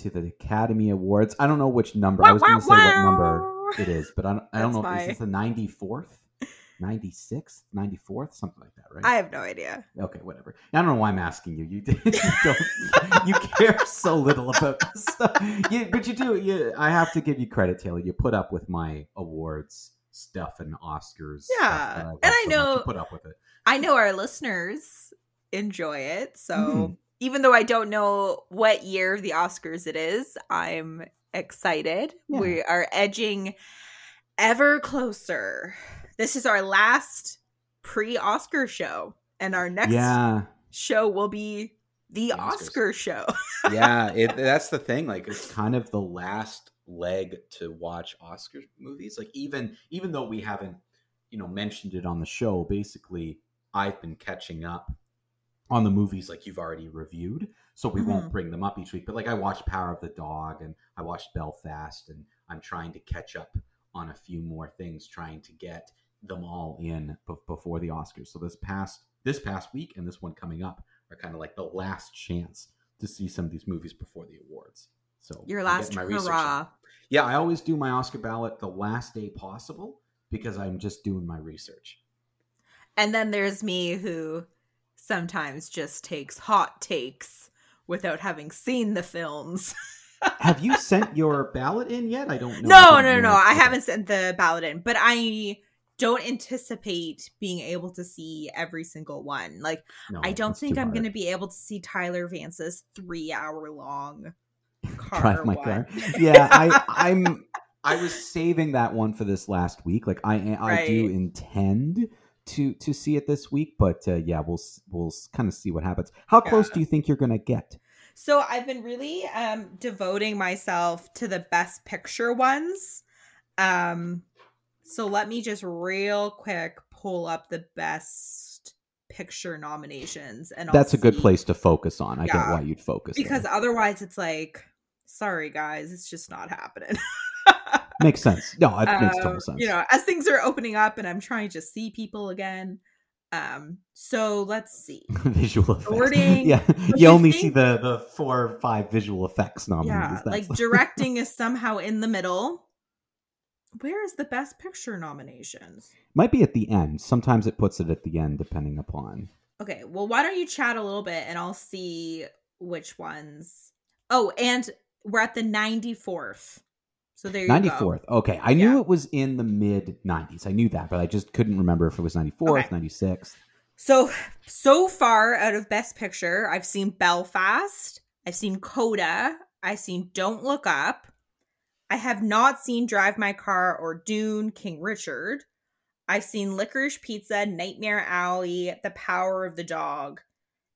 to the Academy Awards. I don't know which number. I was going to say what number it is, but I don't, I don't know. my- Is this the 94th? 96th? 94th? Something like that, right? I have no idea. Okay, whatever. I don't know why I'm asking you. You, you don't. you care so little about this stuff. You, but you do. You, I have to give you credit, Taylor. You put up with my awards stuff and Oscars. Yeah, love and I so know- put up with it. I know our listeners enjoy it. So Mhm. Even though I don't know what year of the Oscars it is, I'm excited. Yeah. We are edging ever closer. This is our last pre Oscar show, and our next Yeah, show will be the The Oscars. Oscar show. yeah. It, that's the thing. Like, it's kind of the last leg to watch Oscar movies. Like, even even though we haven't, you know, mentioned it on the show, basically, I've been catching up on the movies like you've already reviewed. So we won't mm-hmm. bring them up each week. But like, I watched Power of the Dog and I watched Belfast, and I'm trying to catch up on a few more things, trying to get them all in b- before the Oscars. So this past this past week and this one coming up are kind of like the last chance to see some of these movies before the awards. So Your last my research hurrah. Yeah, I always do my Oscar ballot the last day possible because I'm just doing my research. And then there's me who sometimes just takes hot takes without having seen the films. Have you sent your ballot in yet? I don't know. No, no, no. I haven't sent the ballot in, but I don't anticipate being able to see every single one. Like, No, I don't think I'm going to be able to see Tyler Vance's three hour long car. drive my one. car. Yeah, I, I'm. I was saving that one for this last week. Like I, I do intend to to see it this week, but uh, yeah, we'll we'll kind of see what happens. How close Yeah. do you think you're gonna get? So I've been really um devoting myself to the best picture ones. Um so let me just real quick pull up the best picture nominations and I'll That's a good place to focus on. I get why you'd focus because there. otherwise it's like sorry guys, it's just not happening. makes sense. No, it makes Um, total sense. You know, as things are opening up and I'm trying to see people again. Um so let's see. visual effects. Sorting. Yeah, you you only see the the four or five visual effects nominees. Yeah, like directing is somehow in the middle. Where is the best picture nominations? might be at the end. Sometimes it puts it at the end, depending upon. Okay, well, why don't you chat a little bit and I'll see which ones. Oh, and we're at the 94th. So there you Ninety go. fourth. Okay, I knew it was in the mid nineties. I knew that, but I just couldn't remember if it was ninety fourth, Okay. ninety sixth. So, so far out of Best Picture, I've seen Belfast, I've seen Coda, I've seen Don't Look Up, I have not seen Drive My Car or Dune, King Richard. I've seen Licorice Pizza, Nightmare Alley, The Power of the Dog,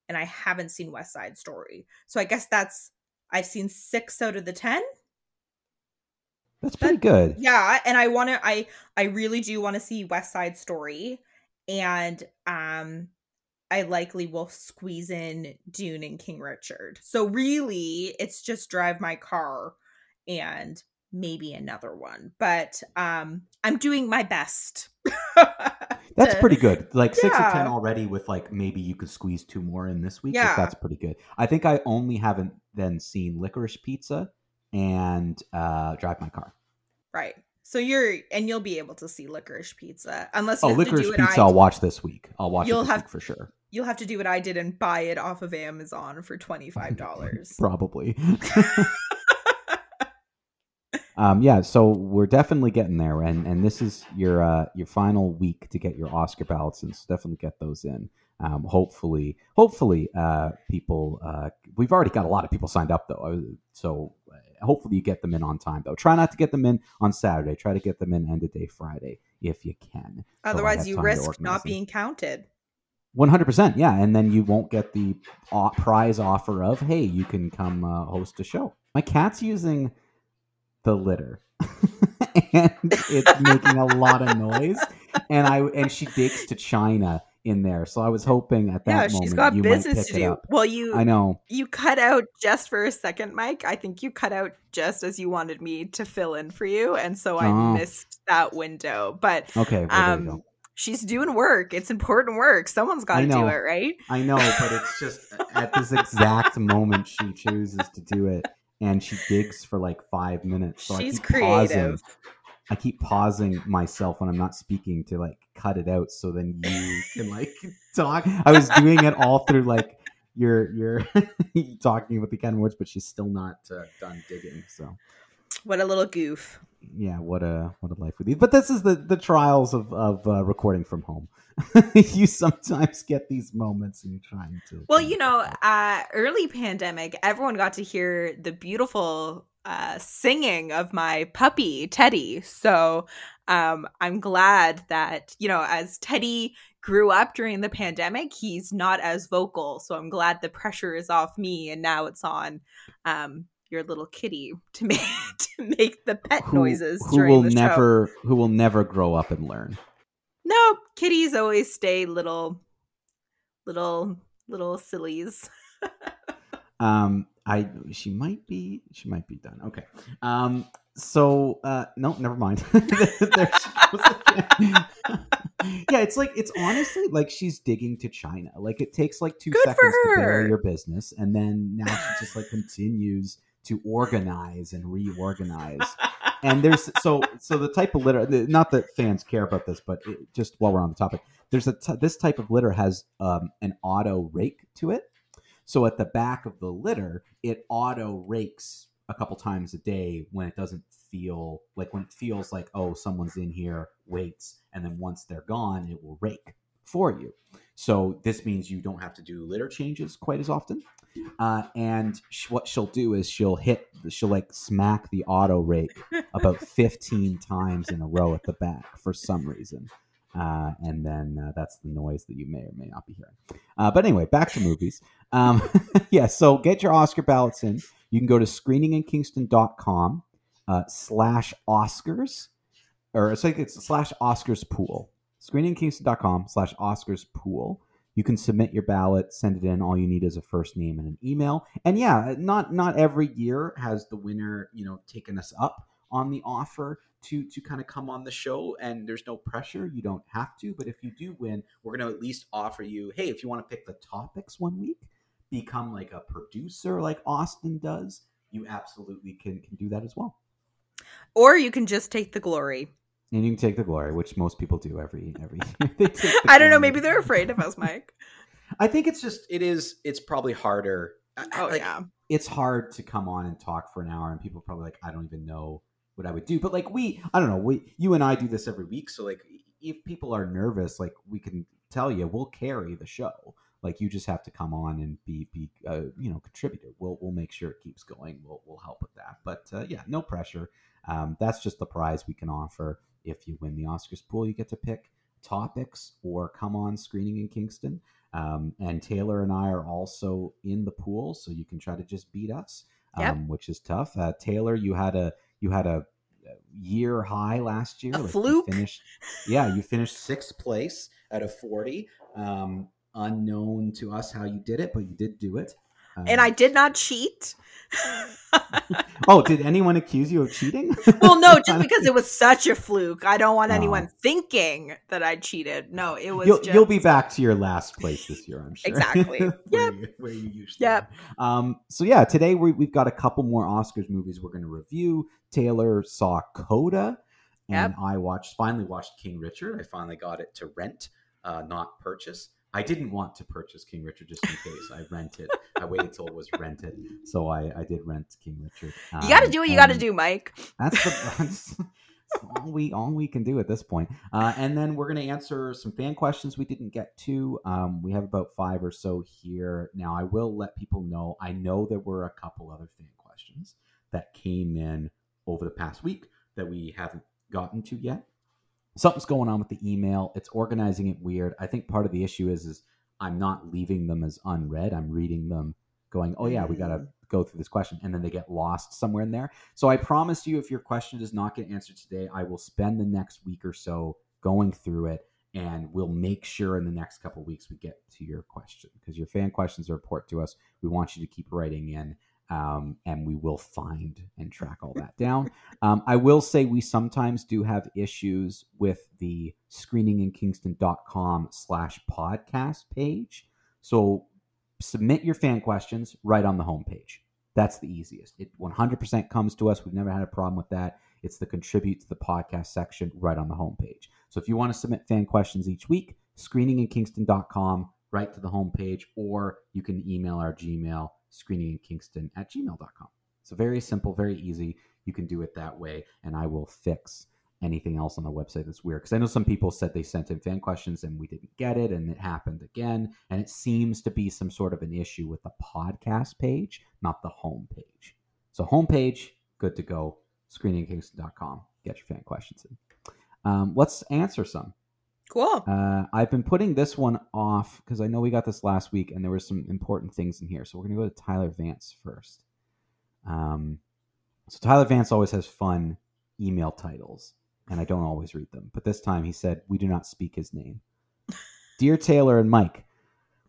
and I haven't seen West Side Story. So I guess that's I've seen six out of the ten. That's pretty good. Yeah, and I want to I I really do want to see West Side Story and um I likely will squeeze in Dune and King Richard. So really, it's just drive my car and maybe another one. But um I'm doing my best. That's pretty good. Like six or ten already. With like maybe you could squeeze two more in this week. Yeah. that's pretty good. I think I only haven't then seen Licorice Pizza and uh Drive My Car. Right. So you're and you'll be able to see licorice pizza unless Oh, you to Licorice Pizza! I I'll watch this week. I'll watch You'll have- week for sure. you'll have to do what I did and buy it off of Amazon for twenty five dollars. Probably. um, yeah, so we're definitely getting there, and and this is your uh, your final week to get your Oscar ballots and So definitely get those in. Um, hopefully, hopefully, uh, people. Uh, we've already got a lot of people signed up though, uh, so hopefully you get them in on time though. Try not to get them in on Saturday. Try to get them in end of day Friday if you can. Otherwise, you risk not being counted. One hundred percent, yeah, and then you won't get the uh, prize offer of, "Hey, you can come uh, host a show." My cat's using the litter. and it's making a lot of noise. And I and she digs to China in there. So I was hoping at that yeah, moment she's got you might business to do. Well, you I know. you cut out just for a second, Mike. I think you cut out just as you wanted me to fill in for you, and so I Oh. missed that window. But Okay, well, um, she's doing work. It's important work. Someone's got to do it, right? I know, but it's just at this exact moment she chooses to do it, and she digs for like five minutes. So She's I keep pausing. I keep pausing myself when I'm not speaking to like cut it out, so then you can like talk. I was doing it all through like your your talking with the of words, but she's still not uh, done digging. So What a little goof. yeah, what a what a life with you. But this is the the trials of of uh, recording from home. you sometimes get these moments and you're trying to. Well, you know, uh, early pandemic, everyone got to hear the beautiful uh, singing of my puppy Teddy. So um, I'm glad that you know, as Teddy grew up during the pandemic, he's not as vocal. So I'm glad the pressure is off me, and now it's on um, your little kitty to make to make the pet who, noises who will the show. never who will never grow up and learn. No, kitties always stay little, little, little sillies. Um, I she might be she might be done. Okay. Um. So uh no, never mind. there she goes yeah, it's like it's honestly like she's digging to China. Like it takes like two Good seconds to bury your business, and then now she just like continues to organize and reorganize. and there's so so the type of litter not that fans care about this but it, just while we're on the topic there's a t- this type of litter has um, an auto rake to it so at the back of the litter it auto rakes a couple times a day when it doesn't feel like when it feels like oh someone's in here waits and then once they're gone it will rake for you. So this means you don't have to do litter changes quite as often. Uh, and sh- what she'll do is she'll hit she'll like smack the auto rake about 15 times in a row at the back for some reason uh, and then uh, that's the noise that you may or may not be hearing. Uh, but anyway back to movies. Um, yeah so get your oscar ballots in. You can go to screeninginkingston.com uh, slash oscars or it's like it's slash oscars pool. screeningkingston.com slash oscars pool. You can submit your ballot send it in. All you need is a first name and an email. And yeah not not every year has the winner you know taken us up on the offer to to kind of come on the show and there's no pressure you don't have to but if you do win we're going to at least offer you hey if you want to pick the topics one week become like a producer like austin does you absolutely can can do that as well or you can just take the glory. and you can take the glory which most people do every every year They take the I don't know. Maybe they're afraid of us, Mike. I think it's just it is it's probably harder. Oh like, yeah. it's hard to come on and talk for an hour and people are probably like i don't even know what i would do but like we i don't know we you and i do this every week so like if people are nervous like we can tell you we'll carry the show. Like you just have to come on and be be uh, you know contributor. We'll we'll make sure it keeps going. We'll we'll help with that. But uh, yeah no pressure. Um, that's just the prize we can offer. If you win the oscars pool you get to pick topics or come on screening in kingston. Um, and Taylor and I are also in the pool, so you can try to just beat us, um, Yep. which is tough. Uh, Taylor, you had a you had a year high last year. A you fluke? finished, yeah, you finished sixth place out of forty. Um, unknown to us how you did it, but you did do it. and Um, I did not cheat. oh, did anyone accuse you of cheating? well, no, just because it was such a fluke. I don't want anyone thinking that I cheated. No, it was. you'll, just, you'll be back to your last place this year, I'm sure. Exactly. where, Yep. you, where you usually Yep. Um, so yeah, today we, we've got a couple more Oscars movies we're going to review. Taylor saw Coda, and Yep. I watched finally watched King Richard. I finally got it to rent, uh, not purchase. I didn't want to purchase King Richard just in case. I rented. I waited till it was rented, so I, I did rent King Richard. You got to Um, do what you got to do, Mike. that's the that's all we all we can do at this point. Uh, and then we're going to answer some fan questions we didn't get to. Um, we have about five or so here. Now I will let people know. I know there were a couple other fan questions that came in over the past week that we haven't gotten to yet. Something's going on with the email. It's organizing it weird. I think part of the issue is is I'm not leaving them as unread. I'm reading them going, oh yeah, we got to Mm. go through this question, and then they get lost somewhere in there. So I promise you, if your question does not get answered today, I will spend the next week or so going through it, and we'll make sure in the next couple weeks we get to your question because your fan questions are important to us. We want you to keep writing in. Um, and we will find and track all that down. Um, I will say we sometimes do have issues with the screeninginkingston.com slash podcast page. So submit your fan questions right on the homepage. That's the easiest. It 100% comes to us. We've never had a problem with that. It's the contribute to the podcast section right on the homepage. So if you want to submit fan questions each week, screeninginkingston.com, right to the homepage, or you can email our Gmail, screeninginkingston at gmail.com. So very simple, very easy. You can do it that way, and I will fix anything else on the website that's weird. Because I know some people said they sent in fan questions and we didn't get it, and it happened again. And it seems to be some sort of an issue with the podcast page, not the home page. So homepage, good to go. Screeningkingston.com. Get your fan questions in. Um, let's answer some. Cool. Uh, I've been putting this one off because I know we got this last week and there were some important things in here. So we're going to go to Tyler Vance first. Um, so Tyler Vance always has fun email titles, and I don't always read them. But this time he said, We do not speak his name. Dear Taylor and Mike,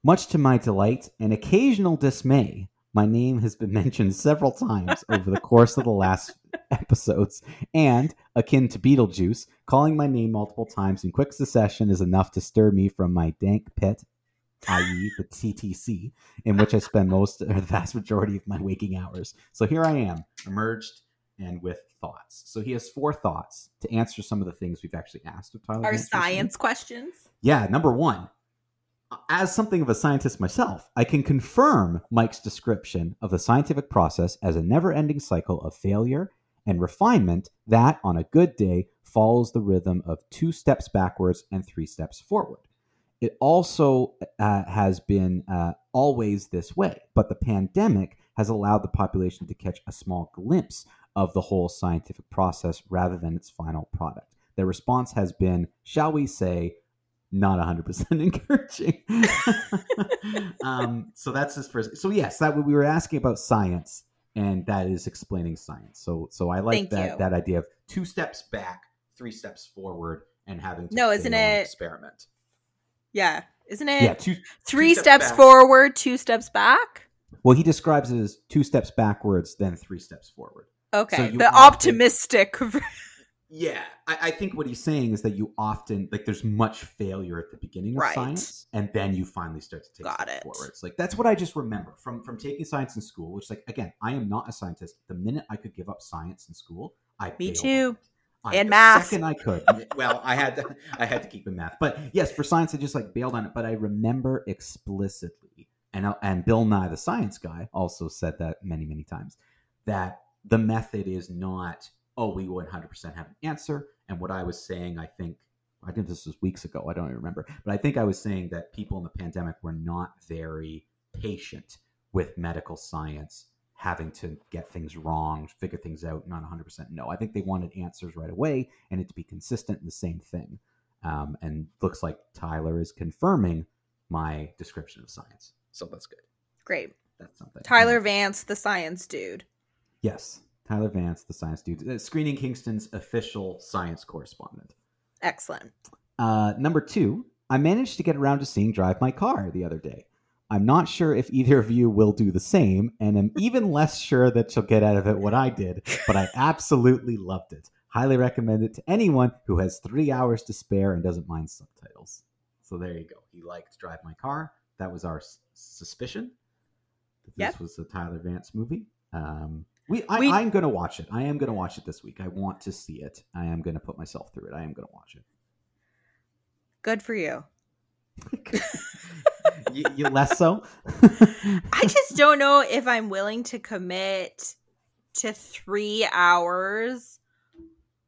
much to my delight and occasional dismay, my name has been mentioned several times over the course of the last episodes, and akin to Beetlejuice, calling my name multiple times in quick succession is enough to stir me from my dank pit, i.e., the TTC, in which I spend most or the vast majority of my waking hours. So here I am, emerged and with thoughts. So he has four thoughts to answer some of the things we've actually asked of Tyler. Our science questions. Yeah, number one. As something of a scientist myself, I can confirm Mike's description of the scientific process as a never ending cycle of failure and refinement that, on a good day, follows the rhythm of two steps backwards and three steps forward. It also uh, has been uh, always this way, but the pandemic has allowed the population to catch a small glimpse of the whole scientific process rather than its final product. Their response has been, shall we say, not 100% encouraging. um, so that's his first. So yes, that we were asking about science, and that is explaining science. So so I like Thank that you. that idea of two steps back, three steps forward, and having to No, isn't it- experiment? Yeah. Isn't it Yeah, two. three steps, steps forward, two steps back? Well, he describes it as two steps backwards, then three steps forward. Okay. you the optimistic. Yeah, I, I think what he's saying is that you often like there's much failure at the beginning of Right. science, and then you finally start to take Got it. forward. It's like that's what I just remember from from taking science in school. Which, like, again, I am not a scientist. The minute I could give up science in school, I Me too. on. I- And math. Second I could. well, I had to. I had to keep in math, but yes, for science, I just like bailed on it. But I remember explicitly, and and Bill Nye, the science guy, also said that many many times that the method is not oh we 100% have an answer. And what i was saying i think i think this was weeks ago i don't even remember but i think i was saying that people in the pandemic were not very patient with medical science having to get things wrong figure things out not 100% no. I think they wanted answers right away and it to be consistent and the same thing. Um, and looks like tyler is confirming my description of science. So that's good. Great. that's something. Tyler Vance, the science dude. Yes, Tyler Vance, the science dude, uh, Screening Kingston's official science correspondent. Excellent. Uh, number two, I managed to get around to seeing Drive My Car the other day. I'm not sure if either of you will do the same, and am even less sure that you'll get out of it what I did, but I absolutely loved it. Highly recommend it to anyone who has three hours to spare and doesn't mind subtitles. So there you go. He liked Drive My Car. That was our s- suspicion. that This Yep. was a Tyler Vance movie. Um, we, I, We- I'm going to watch it. I am going to watch it this week. I want to see it. I am going to put myself through it. I am going to watch it. Good for you. you, you less so? I just don't know if I'm willing to commit to three hours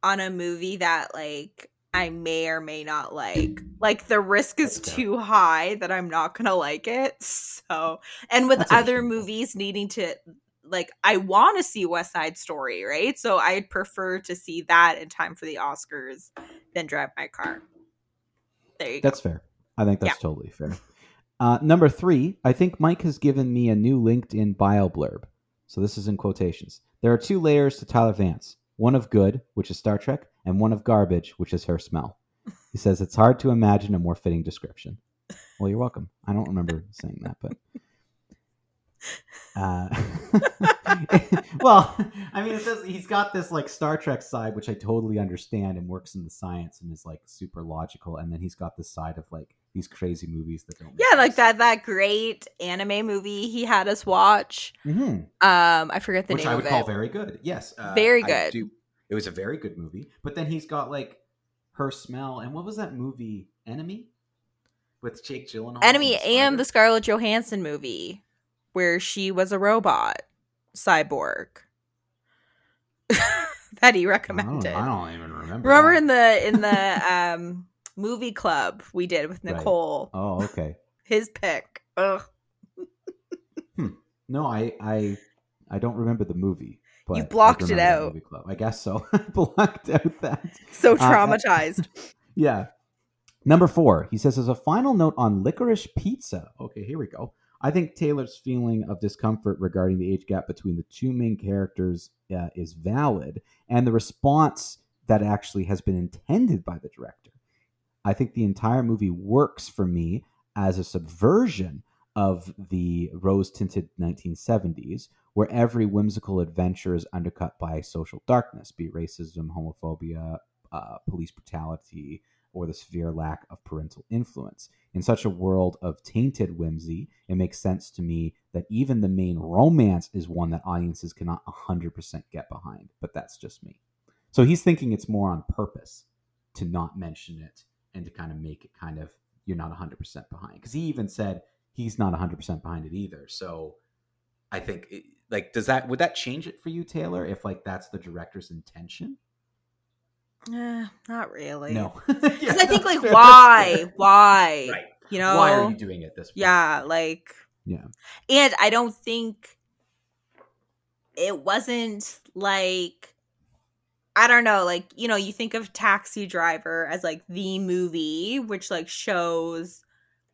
on a movie that like I may or may not like. Like the risk is too high that I'm not gonna like it. So and with That's other movies needing to like I want to see West Side Story, right? So I'd prefer to see that in time for the Oscars than drive my car. There you go. That's fair. I think that's totally fair. Uh, number three, I think Mike has given me a new LinkedIn bio blurb. So this is in quotations. There are two layers to Tyler Vance one of good, which is Star Trek, and one of garbage, which is her smell. He says it's hard to imagine a more fitting description. Well, you're welcome. I don't remember saying that, but. Uh, well, I mean, it says he's got this like Star Trek side, which I totally understand and works in the science and is like super logical, and then he's got this side of like these crazy movies that don't. Yeah, like sense. that that great anime movie he had us watch. Mhm. Um, I forget the which name I would call it. very good. Yes, uh, Very good. do- it was a very good movie, but then he's got like her smell, and what was that movie? Enemy with Jake Gyllenhaal. Enemy the and the? Scarlett Johansson movie where she was a robot cyborg that he I don't, recommended. I don't even remember. Remember that. in the in the um movie club we did with Right. Nicole, Oh, okay. his pick. Ugh. No, I I I don't remember the movie. But You blocked it out. Movie club. I guess so. I blocked out that. So Uh, traumatized. Yeah. Number four, he says, as a final note on licorice pizza. Okay, here we go. I think Taylor's feeling of discomfort regarding the age gap between the two main characters uh, is valid, and the response that actually has been intended by the director. I think the entire movie works for me as a subversion of the rose tinted 1970s, where every whimsical adventure is undercut by social darkness, be it racism, homophobia, uh, police brutality, or the severe lack of parental influence. In such a world of tainted whimsy, it makes sense to me that even the main romance is one that audiences cannot 100% get behind, but that's just me. So he's thinking it's more on purpose to not mention it and to kind of make it kind of you're not 100% behind because he even said he's not 100% behind it either. So I think it, like does that would that change it for you Taylor if like that's the director's intention? Eh, not really. No. Because I think like why? Why? Right. You know? Why are you doing it this way? Yeah, like Yeah. and I don't think it wasn't like I don't know, like you know, you think of Taxi Driver as like the movie which like shows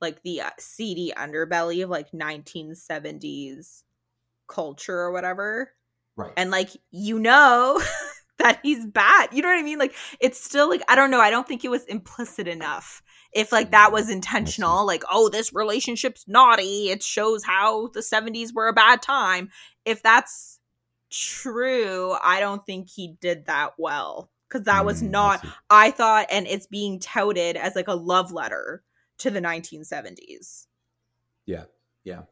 like the uh, seedy underbelly of like 1970s culture or whatever. Right. And like you know that he's bad. You know what I mean? Like it's still like I don't know, I don't think it was implicit enough. If like that was intentional, like oh this relationship's naughty, it shows how the 70s were a bad time. If that's true, I don't think he did that well cuz that was Mm, I not. I thought and it's being touted as like a love letter to the 1970s. Yeah. Yeah.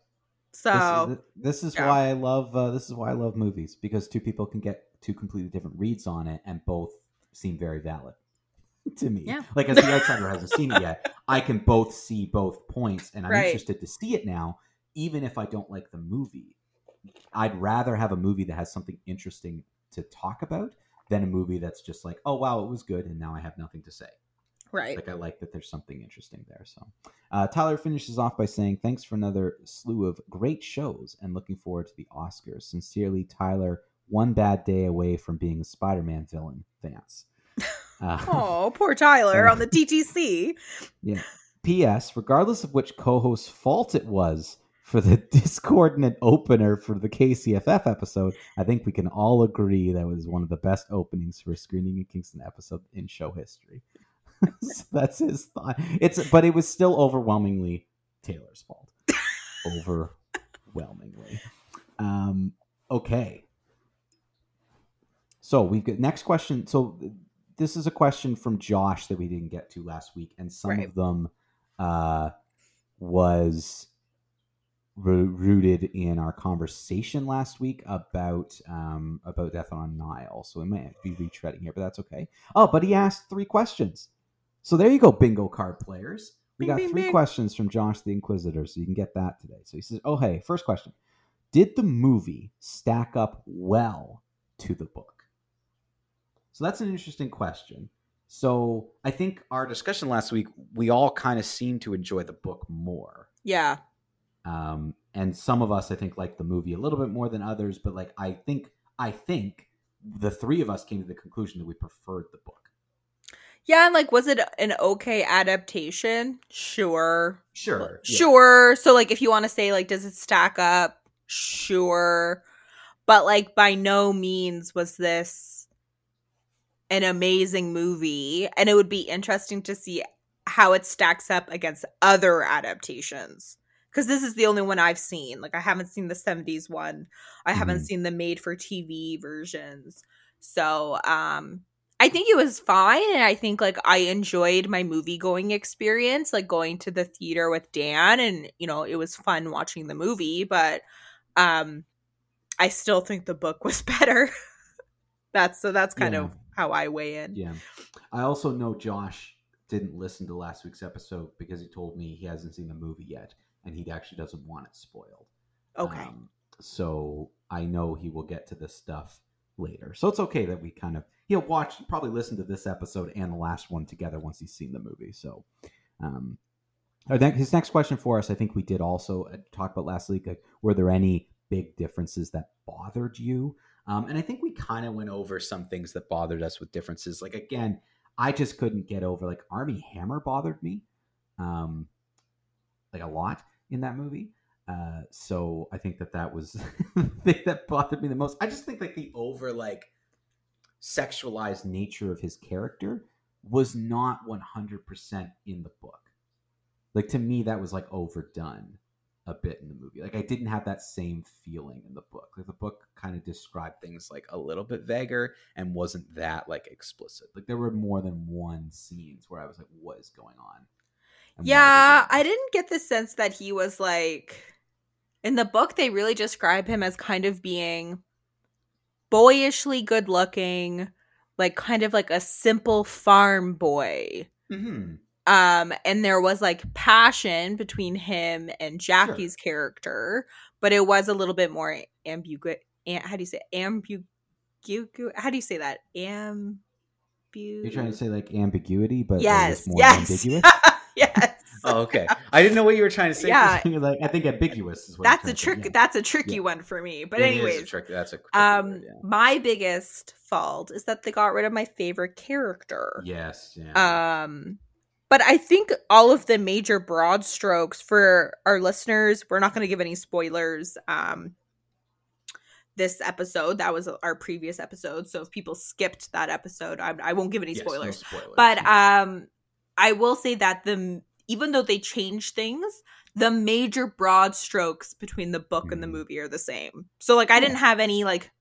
So, this, this is yeah. why I love uh, this is why I love movies because two people can get two completely different reads on it and both seem very valid to me. Yeah. Like as the outsider hasn't seen it yet, I can both see both points and I'm Right. interested to see it now, even if I don't like the movie. I'd rather have a movie that has something interesting to talk about than a movie that's just like, oh wow, it was good and now I have nothing to say. right. Like I like that there's something interesting there. So uh, Tyler finishes off by saying, "Thanks for another slew of great shows, and looking forward to the Oscars." Sincerely, Tyler. One bad day away from being a Spider-Man villain. Vance. Uh, Oh, poor Tyler on the TTC. Yeah. P.S. Regardless of which co-host's fault it was for the discordant opener for the KCFF episode, I think we can all agree that was one of the best openings for a screening in Kingston episode in show history. so that's his thought. It's but it was still overwhelmingly Taylor's fault. overwhelmingly. Um, okay. So we've got next question. So this is a question from Josh that we didn't get to last week, and some Right. of them uh, was ro- rooted in our conversation last week about um, about Death on Nile. So we might be retreading here, but that's okay. Oh, but he asked three questions. So there you go, bingo card players. We got three questions from Josh the Inquisitor, so you can get that today. So he says, "Oh hey, first question: Did the movie stack up well to the book?" So that's an interesting question. So I think our discussion last week, we all kind of seemed to enjoy the book more. Yeah. Um, and some of us, I think, like the movie a little bit more than others. But like, I think, I think the three of us came to the conclusion that we preferred the book. Yeah, and like, was it an okay adaptation? Sure. Sure. yeah. Sure. So, like, if you want to say, like, does it stack up? Sure. But, like, by no means was this an amazing movie. And it would be interesting to see how it stacks up against other adaptations. Because this is the only one I've seen. Like, I haven't seen the 70s one, I haven't Mhm. seen the made for TV versions. So, um, I think it was fine. And I think, like, I enjoyed my movie going experience, like going to the theater with Dan. And, you know, it was fun watching the movie. But, um, I still think the book was better. that's so that's kind Yeah. of how I weigh in. Yeah. I also know Josh didn't listen to last week's episode because he told me he hasn't seen the movie yet and he actually doesn't want it spoiled. Okay. Um, so I know he will get to this stuff later. So it's okay that we kind of he'll watch probably listen to this episode and the last one together once he's seen the movie. So um his next question for us, I think we did also uh, talk about last week. Like, were there any big differences that bothered you? Um, and I think we kind of went over some things that bothered us with differences. Like again, I just couldn't get over like Armie Hammer bothered me, um, like a lot in that movie. Uh, so I think that that was the thing that bothered me the most. I just think like the over like sexualized nature of his character was not 100% in the book. Like to me that was like overdone a bit in the movie. Like I didn't have that same feeling in the book. Like the book kind of described things like a little bit vaguer and wasn't that like explicit. Like there were more than one scenes where I was like what is going on? And Yeah, I didn't get the sense that he was like in the book they really describe him as kind of being boyishly good looking, like kind of like a simple farm boy. this?" Um and there was like passion between him and Jackie's character, but it was a little bit more ambigu how do you say it? ambigu how do you say that? Ambu You're trying to say like ambiguity, but Yes, it's more yes. ambiguous. yes. Oh, okay. I didn't know what you were trying to say. Yeah. You're like, I think ambiguous is what. that's a trick yeah. that's a tricky Yeah. one for me but It is a anyways trick- That's a um word, yeah. my biggest fault is that they got rid of my favorite character Yes. Yeah. um but i think all of the major broad strokes for our listeners we're not going to give any spoilers um this episode that was our previous episode so if people skipped that episode i, I won't give any Yes, no spoilers spoilers. but um i will say that the even though they change things the major broad strokes between the book and the Mhm. movie are the same so like i didn't have any like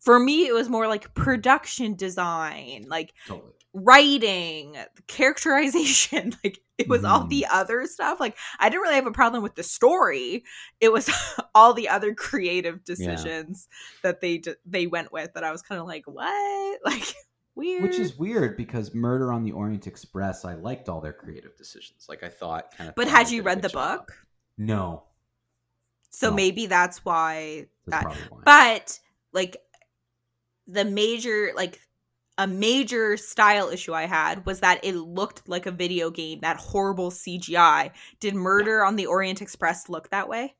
for me it was more like production design like totally. Writing characterization like it was all Mhm. the other stuff like i didn't really have a problem with the story it was all the other creative decisions that they d- they went with that i was kind of like what like weird Which is weird because Murder on the Orient Express, I liked all their creative decisions. Like I thought, kind of. but had you read the book No, so No. maybe that's why that's that why. but like the major like a major style issue i had was that it looked like a video game that horrible cgi did murder on the orient express look that way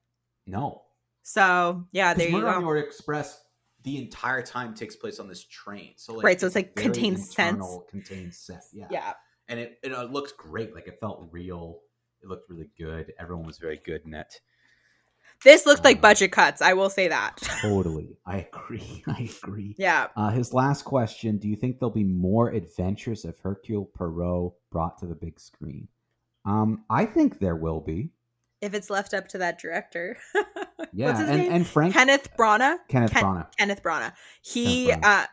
no. so yeah there Because you Murder on the go Orient Express, the entire time takes place on this train. So like, Right, so it's, like, contains sense. Contains set. Yeah. yeah and it, it uh, looked great. Like it felt real. It looked really good. Everyone was very good in it. This looked like budget cuts i will say that Totally, I agree. I agree. yeah Uh, his last question: Do you think there'll be more adventures of Hercule Poirot brought to the big screen? Um, I think there will be. if it's left up to that director Yeah, and name? and Frank kenneth Branagh. Kenneth Ken- Branagh. kenneth Branagh. he Kenneth Branagh. uh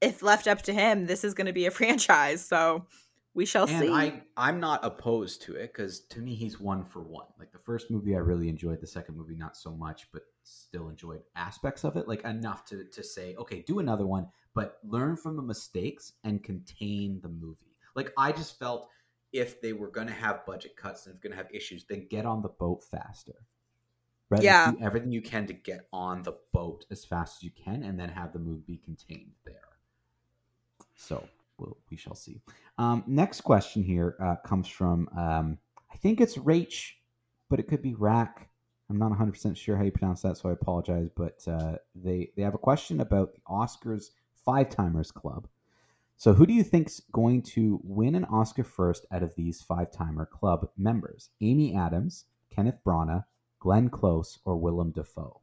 if left up to him this is going to be a franchise so we shall And see I I'm not opposed to it because to me he's one for one. Like the first movie I really enjoyed, the second movie not so much, but still enjoyed aspects of it, like enough to to say, okay, do another one, but learn from the mistakes and contain the movie. Like I just felt if they were going to have budget cuts and if going to have issues, then get on the boat faster. Right? Like, Yeah. do everything you can to get on the boat as fast as you can, and then have the movie be contained there. So we'll, we shall see. Um, next question here uh, comes from um, I think it's Rach, but it could be Rack. I'm not 100 percent sure how you pronounce that, so I apologize. But uh, they they have a question about the Oscars Five Timers Club. So, who do you think's going to win an Oscar first out of these five timer club members? Amy Adams, Kenneth Branagh, Glenn Close, or Willem Dafoe?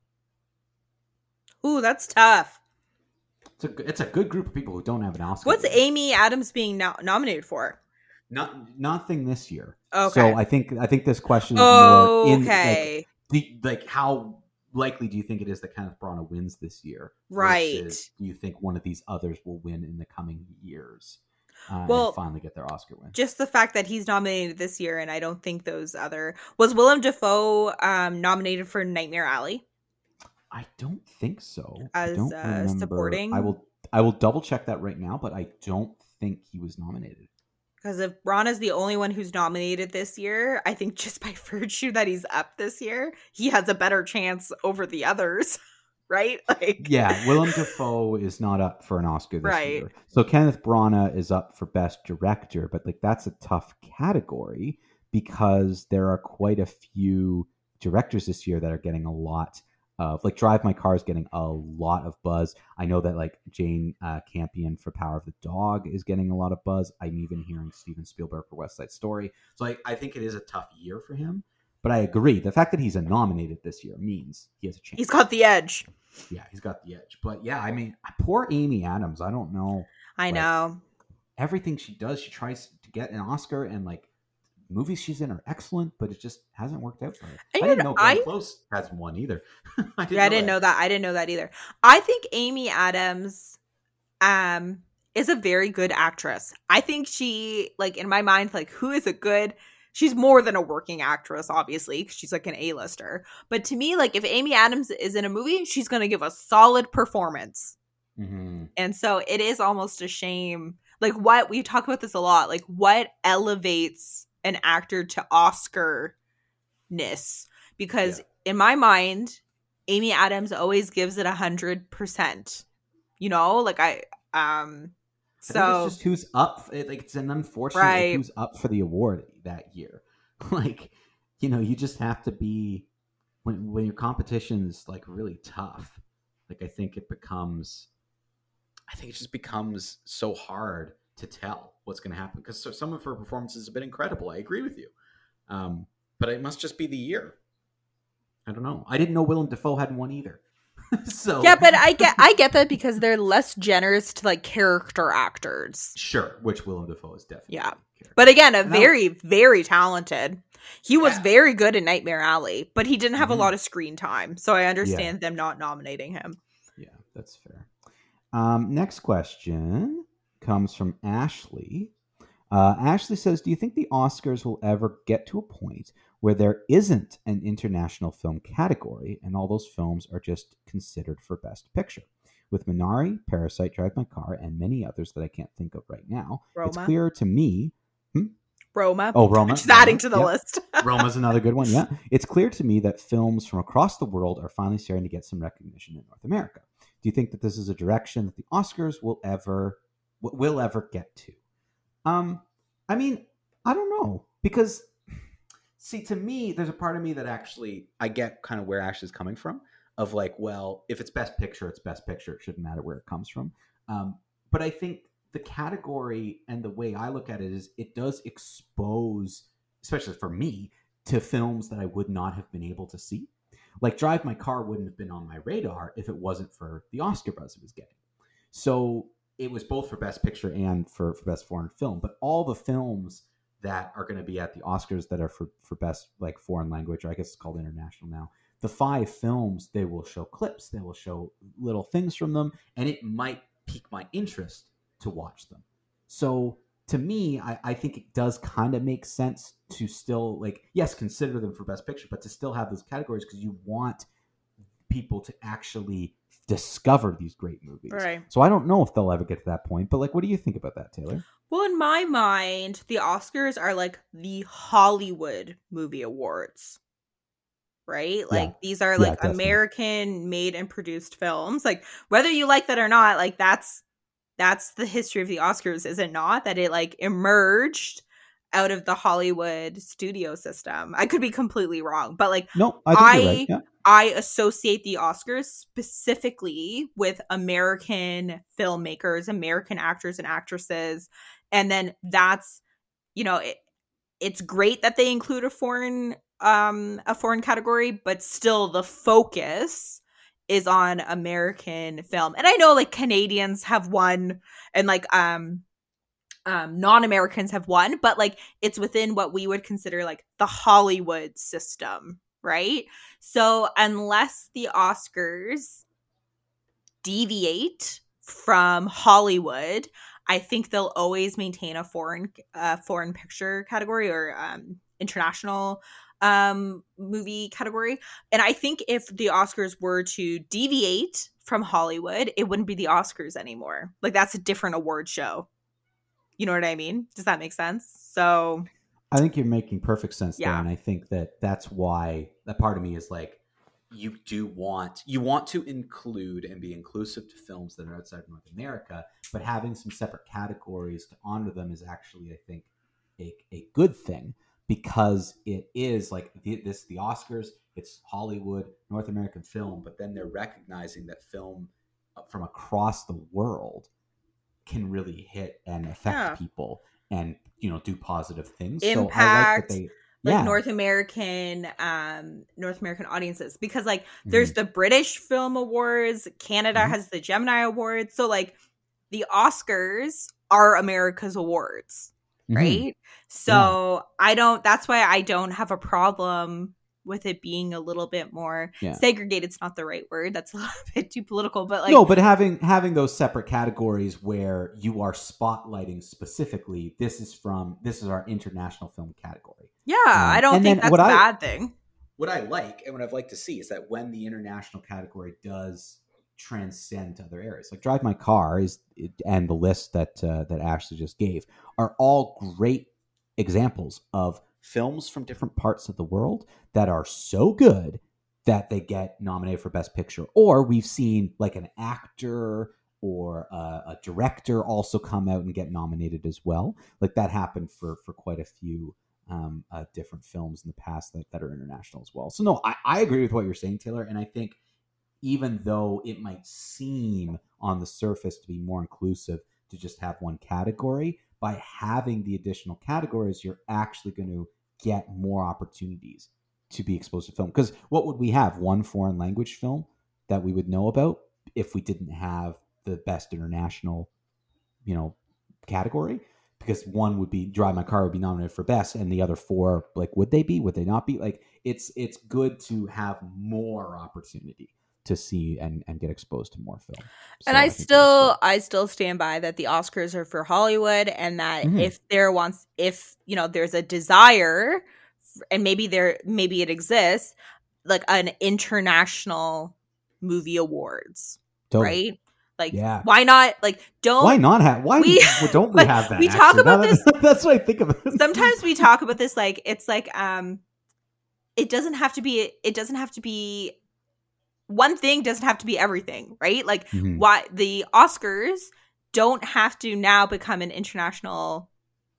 Ooh, that's tough. It's a, it's a good group of people who don't have an Oscar. What's. Amy Adams being no- nominated for? Not nothing this year. Okay. So I think I think this question is Oh, more in okay. like, the, like how likely do you think it is that Kenneth Branagh wins this year? Right. Do you think one of these others will win in the coming years? Uh, Well, and finally get their Oscar win. Just the fact that he's nominated this year, and I don't think those other was Willem Dafoe um, nominated for Nightmare Alley. I don't think so. As, I don't uh, supporting? I will. I will double check that right now, but I don't think he was nominated. Because if Ron is the only one who's nominated this year, I think just by virtue that he's up this year, he has a better chance over the others, right? Like, Yeah, Willem Dafoe is not up for an Oscar this Right. year. So Kenneth Branagh is up for Best Director, but like that's a tough category because there are quite a few directors this year that are getting a lot of like Drive My Car is getting a lot of buzz. I know that like Jane uh, Campion for Power of the Dog is getting a lot of buzz. I'm even hearing Steven Spielberg for West Side Story. So I, I think it is a tough year for him. But I agree. The fact that he's a nominated this year means he has a chance. he's got the edge. Yeah, he's got the edge. But yeah, I mean, poor Amy Adams. I don't know I Like, know. everything she does. She tries to get an Oscar, and like movies she's in are excellent, but it just hasn't worked out for her. And I didn't know I- Close has one either. I didn't yeah, I didn't know that. I didn't know that either. I think Amy Adams um is a very good actress. I think she like in my mind like who is a good she's more than a working actress obviously cuz she's like an A-lister. But to me like if Amy Adams is in a movie, she's going to give a solid performance. hmm And so it is almost a shame. Like what we talk about this a lot. Like what elevates an actor to Oscar ness? Because Yeah. in my mind, Amy Adams always gives it a hundred percent. You know, like I um so it's just who's up. It, like it's an unfortunate Right. who's up for the award that year. like you know, you just have to be when when your competition's like really tough. Like I think it becomes, I think it just becomes so hard to tell what's going to happen because so, some of her performances have been incredible. I agree with you, um, but it must just be the year. I don't know. I didn't know Willem Dafoe had one either. so Yeah, but I get I get that because they're less generous to like character actors. sure, which Willem Dafoe is definitely. Yeah. But again, a very, very talented. He was Yeah. very good in Nightmare Alley, but he didn't have Mhm. a lot of screen time. So I understand them not nominating him. Yeah, that's fair. Um, next question comes from Ashley. Uh, Ashley says, "Do you think the Oscars will ever get to a point where there isn't an international film category, and all those films are just considered for Best Picture?" With Minari, Parasite, Drive My Car, and many others that I can't think of right now, it's Roma. clear to me. Roma. Oh, Roma. Just adding to the yep. list. Roma's another good one. Yeah. It's clear to me that films from across the world are finally starting to get some recognition in North America. Do you think that this is a direction that the Oscars will ever w- will ever get to? Um, I mean, I don't know because see, to me, there's a part of me that actually I get kind of where Ash is coming from. Of like, well, if it's Best Picture, it's Best Picture. It shouldn't matter where it comes from. Um, but I think the category and the way I look at it is it does expose, especially for me, to films that I would not have been able to see. Like Drive My Car wouldn't have been on my radar if it wasn't for the Oscar buzz it was getting. So it was both for Best Picture and for, for Best Foreign Film. But all the films that are going to be at the Oscars that are for, for Best like foreign language, or I guess it's called international now. The five films they will show clips, they will show little things from them, and it might pique my interest to watch them. So to me, I, I think it does kind of make sense to still like yes, consider them for best picture, but to still have those categories because you want people to actually discover these great movies. Right. So I don't know if they'll ever get to that point, but like, what do you think about that, Taylor? Well, in my mind, the Oscars are like the Hollywood movie awards. Right? Like these are like definitely. American made and produced films. Like whether you like that or not, like that's that's the history of the Oscars, is it not? That it like emerged out of the Hollywood studio system. I could be completely wrong, but like No, I I- right. Yeah. I associate the Oscars specifically with American filmmakers, American actors and actresses. And then that's, you know, it, it's great that they include a foreign um a foreign category, but still the focus is on American film. And I know like Canadians have won and like um um non-Americans have won, but like it's within what we would consider like the Hollywood system, right? So unless the Oscars deviate from Hollywood, I think they'll always maintain a foreign uh, foreign picture category or um, international um, movie category. And I think if the Oscars were to deviate from Hollywood, it wouldn't be the Oscars anymore. Like that's a different award show. You know what I mean? Does that make sense? So I think you're making perfect sense Yeah. there, and I think that that's why that part of me is like, you do want you want to include and be inclusive to films that are outside of North America, but having some separate categories to honor them is actually, I think, a, a good thing because it is like the, this the Oscars, it's Hollywood, North American film, but then they're recognizing that film uh, from across the world can really hit and affect Yeah. people and you know do positive things. Impact, so I like that they like yeah. North American um North American audiences because like Mm-hmm. there's the British Film Awards, Canada Mhm. has the Gemini Awards. So like the Oscars are America's awards, Mhm. right? So I don't that's why I don't have a problem with it being a little bit more Yeah. segregated's not the right word. That's a little bit too political, but like no, but having having those separate categories where you are spotlighting specifically, this is from this is our international film category. yeah, I Um, don't think that's a what I- bad thing. What I like and what I'd like to see is that when the international category does transcend to other areas, like Drive My Car is and the list that uh, that Ashley just gave are all great examples of films from different parts of the world that are so good that they get nominated for best picture. Or we've seen like an actor or a, a director also come out and get nominated as well. Like that happened for for quite a few um, uh, different films in the past that, that are international as well. So no I, I agree with what you're saying taylor and i think even though it might seem on the surface to be more inclusive to just have one category by having the additional categories you're actually going to get more opportunities to be exposed to film. Because what would we have? One foreign language film that we would know about if we didn't have the best international you know category? Because one would be drive my car would be nominated for best and the other four like would they be? Would they not be? Like it's it's good to have more opportunity to see and and get exposed to more film and So I still. I still stand by that the Oscars are for Hollywood and that Mhm. if there wants if you know there's a desire and maybe there maybe it exists like an international movie awards Totally. right like Yeah. why not like don't why not have why We- don't we have that we talk actually? about that- that's what i think of sometimes we talk about this like it's like um it doesn't have to be it doesn't have to be one thing doesn't have to be everything right like Mhm. why the Oscars don't have to now become an international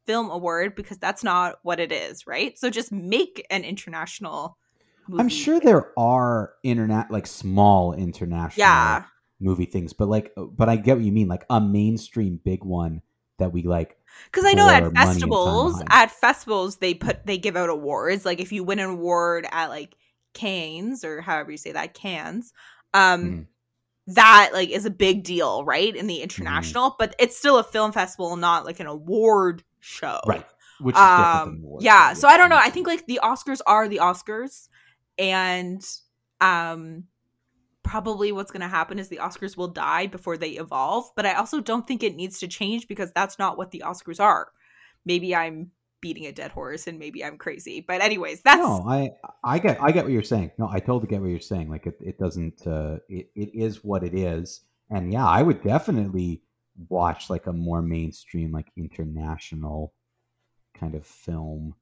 film award because that's not what it is, right? So just make an international movie. i'm sure there are internet like small international Yeah. movie things but like but i get what you mean like a mainstream big one that we like Because I know at money and time festivals, at festivals they put they give out awards. Like if you win an award at like Cannes or however you say that, Cannes, um, Mhm. that like is a big deal, right? In the Mm-hmm. international, but it's still a film festival, not like an award show. right which is um yeah so i don't know i think like the oscars are the oscars and um probably what's going to happen is the oscars will die before they evolve but i also don't think it needs to change because that's not what the oscars are maybe i'm beating a dead horse and maybe i'm crazy. But anyways that's no i i get i get what you're saying. No i totally get what you're saying. Like it, it doesn't uh it, it is what it is. And yeah i would definitely watch like a more mainstream like international kind of film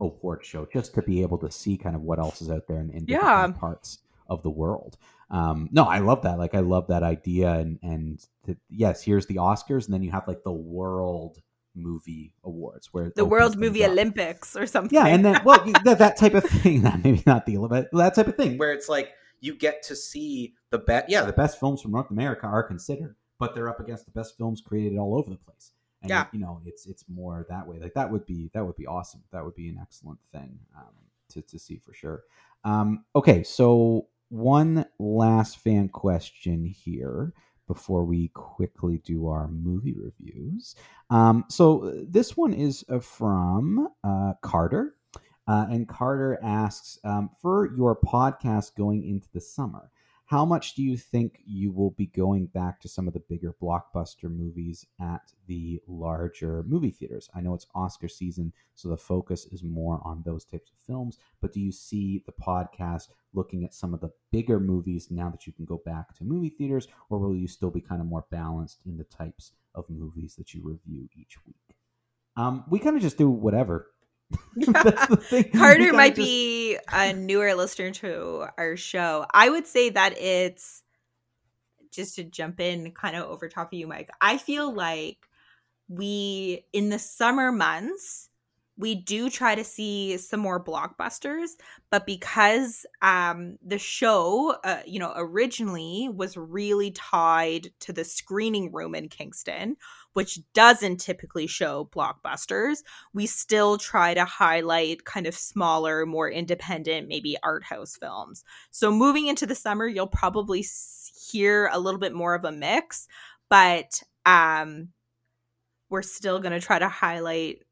award show just to be able to see kind of what else is out there in, in different Yeah. parts of the world. Um no i love that. Like i love that idea and and th- yes here's the oscars and then you have like the world movie awards where The World Movie up. Olympics or something. Yeah, and then well, that, that type of thing. That maybe not the but that type of thing where it's like you get to see the best. Yeah, the best films from North America are considered, but they're up against the best films created all over the place. And Yeah. you know, it's it's more that way. Like that would be that would be awesome. That would be an excellent thing um, to to see for sure. Um, okay, so one last fan question here before we quickly do our movie reviews. Um, so uh, this one is uh, from uh, Carter. Uh, and Carter asks um, For your podcast going into the summer, how much do you think you will be going back to some of the bigger blockbuster movies at the larger movie theaters? I know it's Oscar season, so the focus is more on those types of films, but do you see the podcast looking at some of the bigger movies now that you can go back to movie theaters, or will you still be kind of more balanced in the types of movies that you review each week? Um, we kind of just do whatever. That's the thing. Carter might just- be a newer listener to our show. I would say that it's just to jump in kind of over top of you, Mike. I feel like we in the summer months we do try to see some more blockbusters but because um the show uh, you know originally was really tied to the screening room in Kingston which doesn't typically show blockbusters we still try to highlight kind of smaller more independent maybe art house films. So moving into the summer you'll probably hear a little bit more of a mix but um we're still going to try to highlight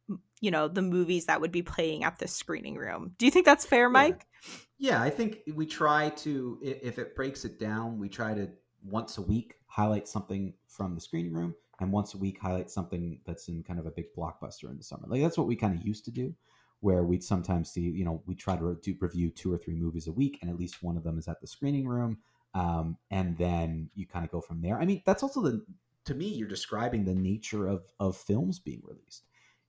you know the movies that would be playing at the screening room. Do you think that's fair mike? Yeah, I think we try to, if it breaks it down, we try to once a week highlight something from the screening room, and once a week highlight something that's in kind of a big blockbuster in the summer. Like that's what we kind of used to do, where we'd sometimes see, you know, we try to do review two or three movies a week, and at least one of them is at the screening room, um, and then you kind of go from there. I mean, that's also the, to me, you're describing the nature of of films being released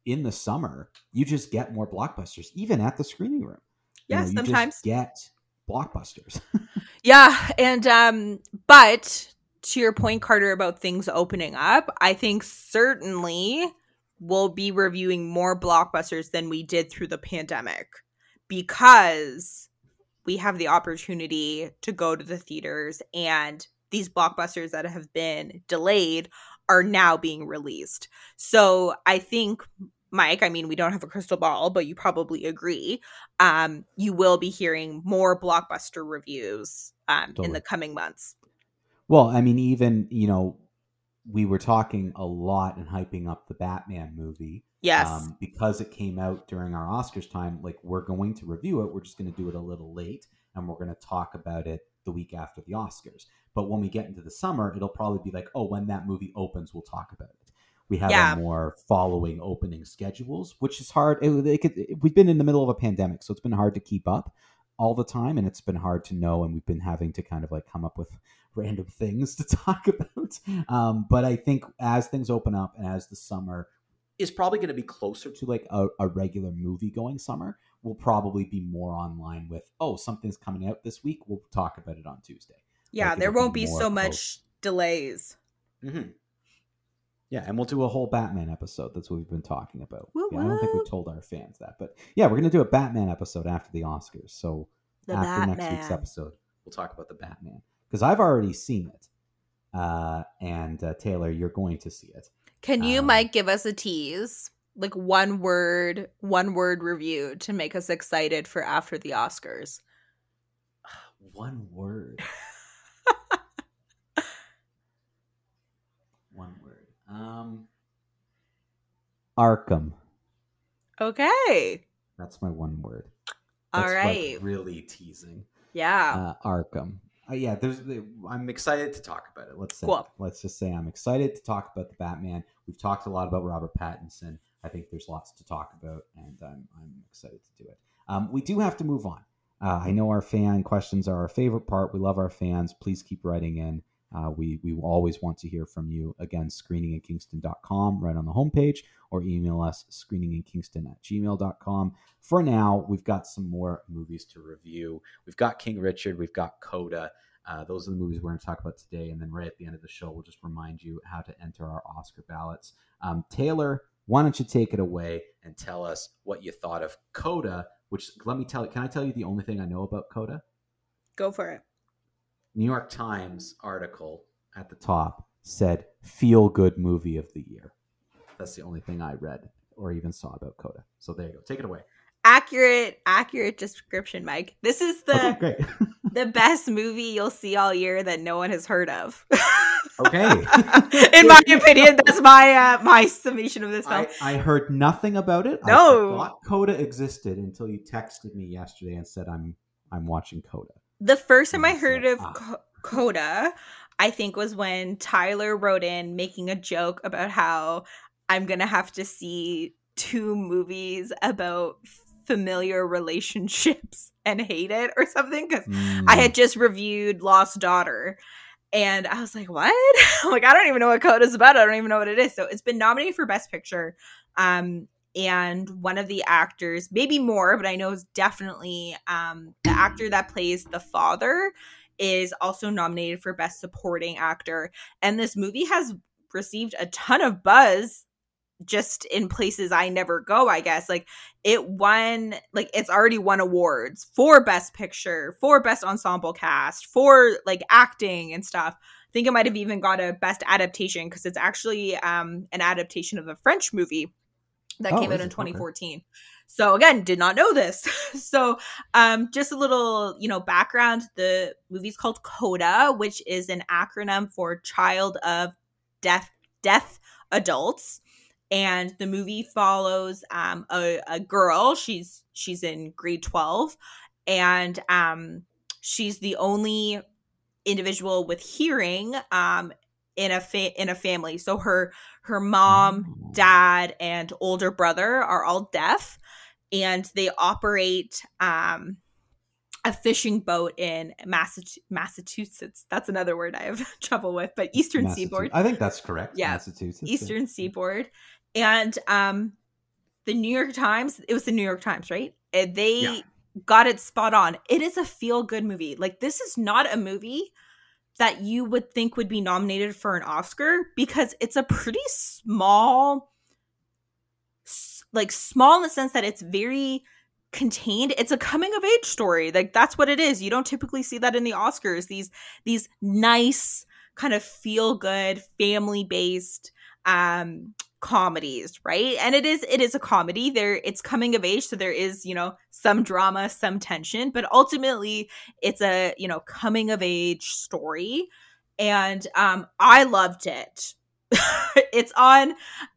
in the summer. You just get more blockbusters, even at the screening room. You Yeah, know, you just sometimes. get blockbusters. yeah and um but to your point carter about things opening up i think certainly we'll be reviewing more blockbusters than we did through the pandemic because we have the opportunity to go to the theaters and these blockbusters that have been delayed are now being released. So I think Mike, I mean we don't have a crystal ball, but you probably agree. Um you will be hearing more blockbuster reviews um in the coming months. Well, I mean, even you know, we were talking a lot and hyping up the Batman movie. Yes. Um, because it came out during our Oscars time, like we're going to review it. We're just going to do it a little late, and we're going to talk about it the week after the Oscars. But when we get into the summer, it'll probably be like, oh, when that movie opens, we'll talk about it. We have Yeah. a more following opening schedules, which is hard. It, it could, we've been in the middle of a pandemic, so it's been hard to keep up all the time, and it's been hard to know. And we've been having to kind of like come up with random things to talk about. Um, but I think as things open up and as the summer is probably going to be closer to like a, a regular movie going summer, we'll probably be more online with, oh, something's coming out this week. We'll talk about it on Tuesday. yeah, there be won't be more so close. much delays. Mm-hmm. Yeah, and we'll do a whole Batman episode. That's what we've been talking about. Yeah, I don't think we've told our fans that, but yeah, we're going to do a Batman episode after the Oscars. So The after next week's episode, we'll talk about the Batman because I've already seen it. Uh, and uh, Taylor, you're going to see it. Can you, Um, Mike, give us a tease? Like one word, one word review to make us excited for after the Oscars. One word. One word. Um, Arkham. Okay. That's my one word. All That's, like, really teasing. yeah. uh, Arkham. Uh, yeah, there's. I'm excited to talk about it. Let's say. Cool. Let's just say I'm excited to talk about the Batman. We've talked a lot about Robert Pattinson. I think there's lots to talk about, and I'm I'm excited to do it. Um, we do have to move on. Uh, I know our fan questions are our favorite part. We love our fans. Please keep writing in. Uh, we we always want to hear from you. Again, screeninginkingston.com right on the homepage, or email us screeninginkingston at gmail.com. For now, we've got some more movies to review. We've got King Richard, we've got Coda. Uh, those are the movies we're going to talk about today. And then right at the end of the show, we'll just remind you how to enter our Oscar ballots. Um, Taylor, why don't you take it away and tell us what you thought of Coda? Which let me tell you, can I tell you the only thing I know about Coda? Go for it. New York Times article at the top said feel good movie of the year. That's the only thing I read or even saw about Coda. So there you go. Take it away. Accurate, accurate description, Mike. This is the Okay, great. the best movie you'll see all year that no one has heard of. Okay. In my opinion, that's my uh, my summation of this film. I, I heard nothing about it. No. I Coda existed until you texted me yesterday and said I'm I'm watching Coda. The first time I heard of Ah. Co- Coda, I think was when Tyler wrote in making a joke about how I'm gonna have to see two movies about familiar relationships and hate it or something because Hmm. I had just reviewed Lost Daughter. And I was like, what? Like, I don't even know what Coda's about. I don't even know what it is. So it's been nominated for Best Picture. Um, and one of the actors, maybe more, but I know it's definitely um, the actor that plays the father is also nominated for Best Supporting Actor. And this movie has received a ton of buzz just in places I never go, I guess. Like it won like it's already won awards for best picture, for best ensemble cast, for like acting and stuff. I think it might have even got a best adaptation because it's actually um an adaptation of a French movie that Oh, came out in it? Okay. 2014. So again, did not know this. so um just a little, you know, background. The movie's called CODA, which is an acronym for Child of Deaf Deaf Adults and the movie follows um, a, a girl she's she's in grade 12 and um, she's the only individual with hearing um, in a fa- in a family so her her mom Oh. dad and older brother are all deaf and they operate um, a fishing boat in Massach- Massachusetts. That's another word I have trouble with, but Eastern. Seaboard I think that's correct. Yeah. Massachusetts. yeah. eastern seaboard and um the new york times it was the new york times right they Yeah. got it spot on it is a feel good movie like this is not a movie that you would think would be nominated for an oscar because it's a pretty small like small in the sense that it's very contained. It's a coming of age story. Like that's what it is. You don't typically see that in the oscars. These these nice kind of feel good family based um comedies right? And it is it is a comedy. There it's coming of age so there is you know some drama some tension but ultimately it's a you know coming of age story. And um i loved it. It's on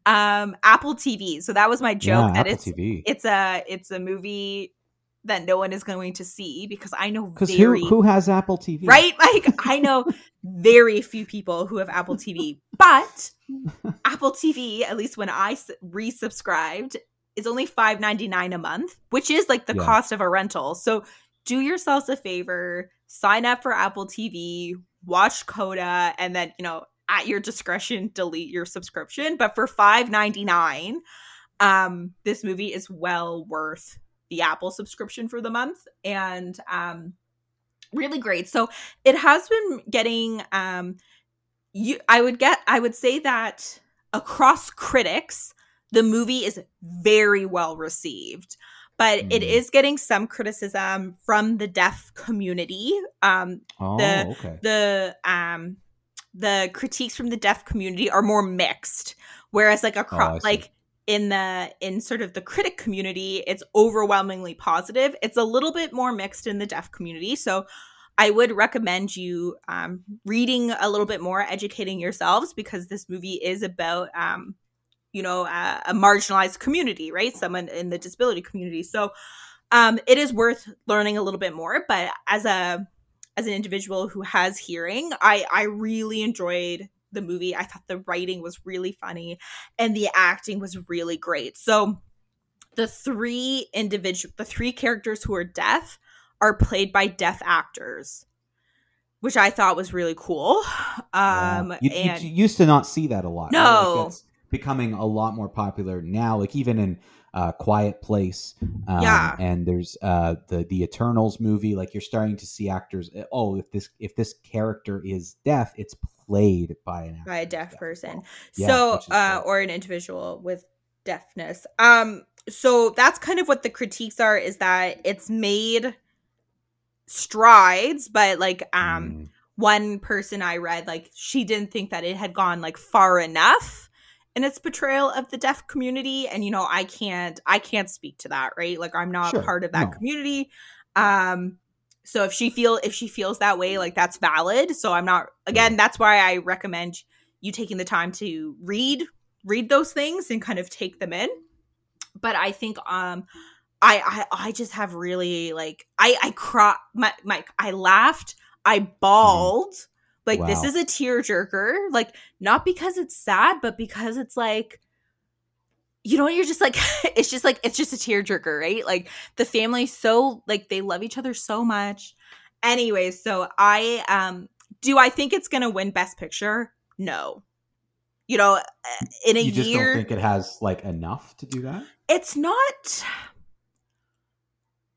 um apple tv so that was my joke yeah, that Apple it's TV. it's a it's a movie that no one is going to see because i know Because very who who has Apple TV? right like i know very few people who have apple tv but apple tv at least when i resubscribed is only 5.99 a month which is like the Yeah. cost of a rental so do yourselves a favor sign up for apple tv watch coda and then you know at your discretion delete your subscription but for 5.99 um this movie is well worth the apple subscription for the month and um really great so it has been getting um you i would get i would say that across critics the movie is very well received but it Mm. is getting some criticism from the deaf community um Oh, the- okay. the um the critiques from the deaf community are more mixed whereas like Oh, across see. like in the in sort of the critic community it's overwhelmingly positive. It's a little bit more mixed in the deaf community. So i would recommend you um, reading a little bit more educating yourselves because this movie is about um, you know a, a marginalized community right? Someone in the disability community. So um, it is worth learning a little bit more. But as a as an individual who has hearing i i really enjoyed the movie i thought the writing was really funny and the acting was really great so the three individual the three characters who are deaf are played by deaf actors which i thought was really cool um Yeah. you, and you used to not see that a lot. right? No. Like, that's becoming a lot more popular now. Like even in uh, Quiet Place, um, Yeah. and there's uh, the the Eternals movie. Like you're starting to see actors. Oh, if this if this character is deaf, it's played by an by a who's deaf person. Yeah, so uh or an individual with deafness. Um, so that's kind of what the critiques are is that it's made strides, but like um Mm. one person I read, like she didn't think that it had gone like far enough in its portrayal of the deaf community. And you know, I can't I can't speak to that, right? Like I'm not Sure, part of that no. community. Um so if she feel if she feels that way, like that's valid. So I'm not again, that's why I recommend you taking the time to read read those things and kind of take them in. But I think um I I, I just have really like I I cry my, my I laughed I bawled. Like this. Wow. is a tearjerker. Like not because it's sad, but because it's like you know, you're just like it's just like it's just a tearjerker, right? Like the family, so like they love each other so much. Anyway, so I um do I think it's gonna win Best Picture? No. You know, uh, in a You just year, don't think it has like enough to do that? it's not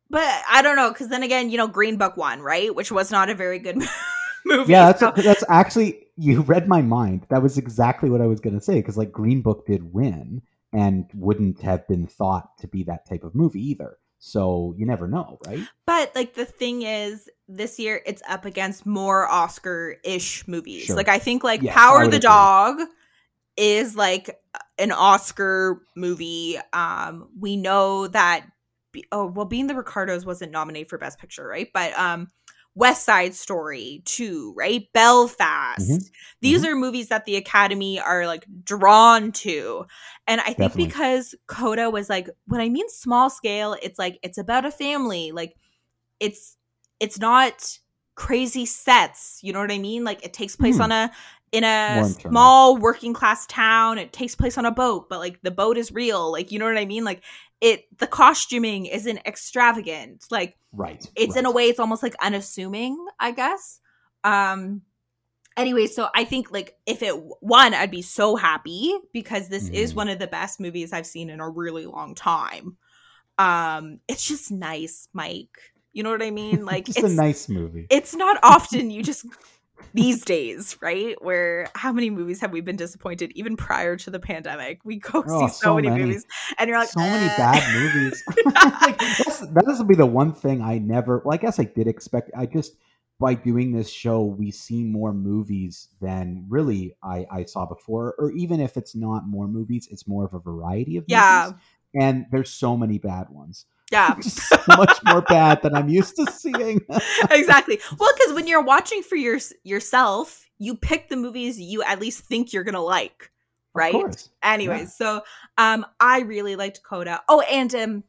but i don't know because then again you know green book won right which was not a very good movie Yeah, that's so- that's actually you read my mind. That was exactly what I was going to say because like Green Book did win and wouldn't have been thought to be that type of movie either. So you never know, right? but like the thing is this year it's up against more oscar-ish movies Sure. like i think like Yes, power the agree. dog is like an oscar movie um we know that Be- oh well being the ricardos wasn't nominated for best picture right but um west side story too right? Belfast. Mhm. these are movies that the academy are like drawn to. And i think Definitely. because coda was like when i mean small scale it's like it's about a family. Like it's it's not crazy sets. You know what i mean? Like it takes place Hmm. on a in a small working class town. It takes place on a boat but like the boat is real. Like you know what i mean? Like it the costuming isn't extravagant like Right. it's in a way it's almost like unassuming i guess um anyway so i think like if it won i'd be so happy because this is Mhm. one of the best movies i've seen in a really long time um it's just nice mike you know what i mean like it's a nice movie. it's not often you just these days right where how many movies have we been disappointed even prior to the pandemic we go Oh, see so, so many, many. movies and you're like so many "Uh." bad movies. like, that's, that would be the one thing I never. Well, I guess I did expect. I just by doing this show, we see more movies than really I, I saw before. Or even if it's not more movies, it's more of a variety of yeah movies. And there's so many bad ones. Yeah so much more bad than I'm used to seeing. exactly. Well, because when you're watching for your yourself, you pick the movies you at least think you're gonna like, right? Of course. Anyways, Yeah. so um, I really liked Coda. Oh, and um,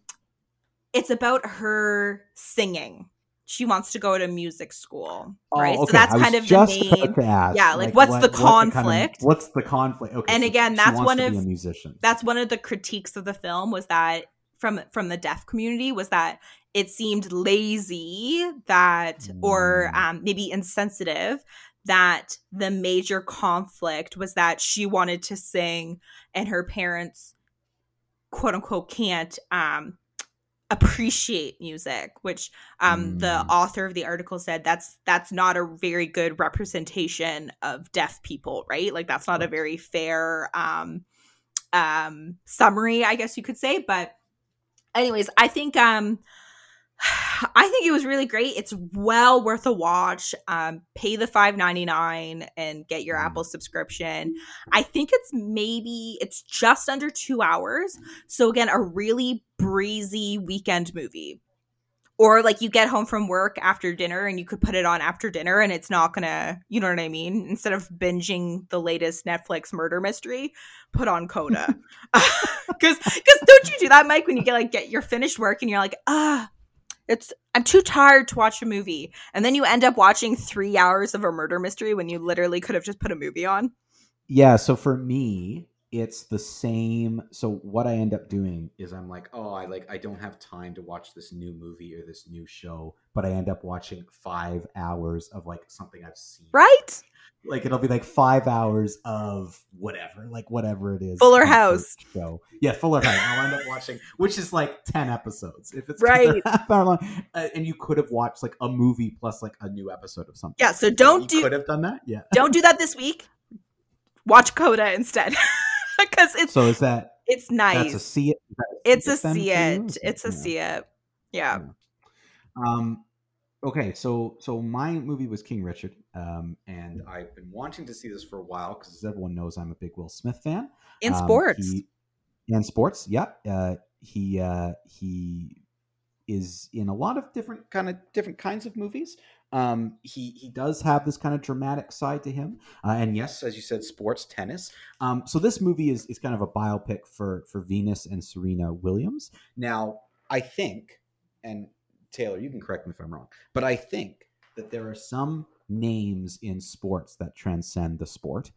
it's about her singing. She wants to go to music school, right? Oh, So that's kind of the main. yeah, like, what's the kind of- conflict? what's the conflict? Okay, And so again, that's one of- musician. that's one of the critiques of the film was that from from the deaf community was that it seemed lazy that or Mm. um, maybe insensitive that the major conflict was that she wanted to sing and her parents quote unquote can't um appreciate music which um the Mm. author of the article said that's that's not a very good representation of deaf people right like that's not a very fair um um summary i guess you could say but anyways i think um i think it was really great. It's well worth a watch. Um pay the 5.99 and get your Mm. apple subscription. I think it's maybe it's just under two hours. So again a really breezy weekend movie or like you get home from work after dinner and you could put it on after dinner and it's not gonna you know what i mean? Instead of binging the latest netflix murder mystery put on coda. Because because don't you do that mike when you get like get your finished work and you're like ah it's i'm too tired to watch a movie. And then you end up watching three hours of a murder mystery when you literally could have just put a movie on? Yeah, so for me, it's the same. So what I end up doing is I'm like, oh, I like I don't have time to watch this new movie or this new show, but I end up watching five hours of like something I've seen. right Like it'll be like five hours of whatever, like whatever it is. Fuller House. show. Yeah, Fuller House. I'll end up watching, which is like ten episodes if it's Right. long. Uh, and you could have watched like a movie plus like a new episode of something. Yeah, so don't you do- Could have done that. Yeah. don't do that this week watch coda instead because it's So is that It's nice. That's a see it. it's a see it. It's a see it. Yeah. Um, okay, so so my movie was King Richard, um, and I've been wanting to see this for a while because, as everyone knows, I'm a big Will Smith fan. In Um, sports. he- in sports, yeah. Uh, he uh, he is in a lot of different kind of different kinds of movies. Um, he he does have this kind of dramatic side to him, uh, and yes, as you said, sports, tennis. Um, so this movie is is kind of a biopic for for Venus and Serena Williams. Now, I think, and Taylor, you can correct me if I'm wrong, but I think that there are some names in sports that transcend the sport.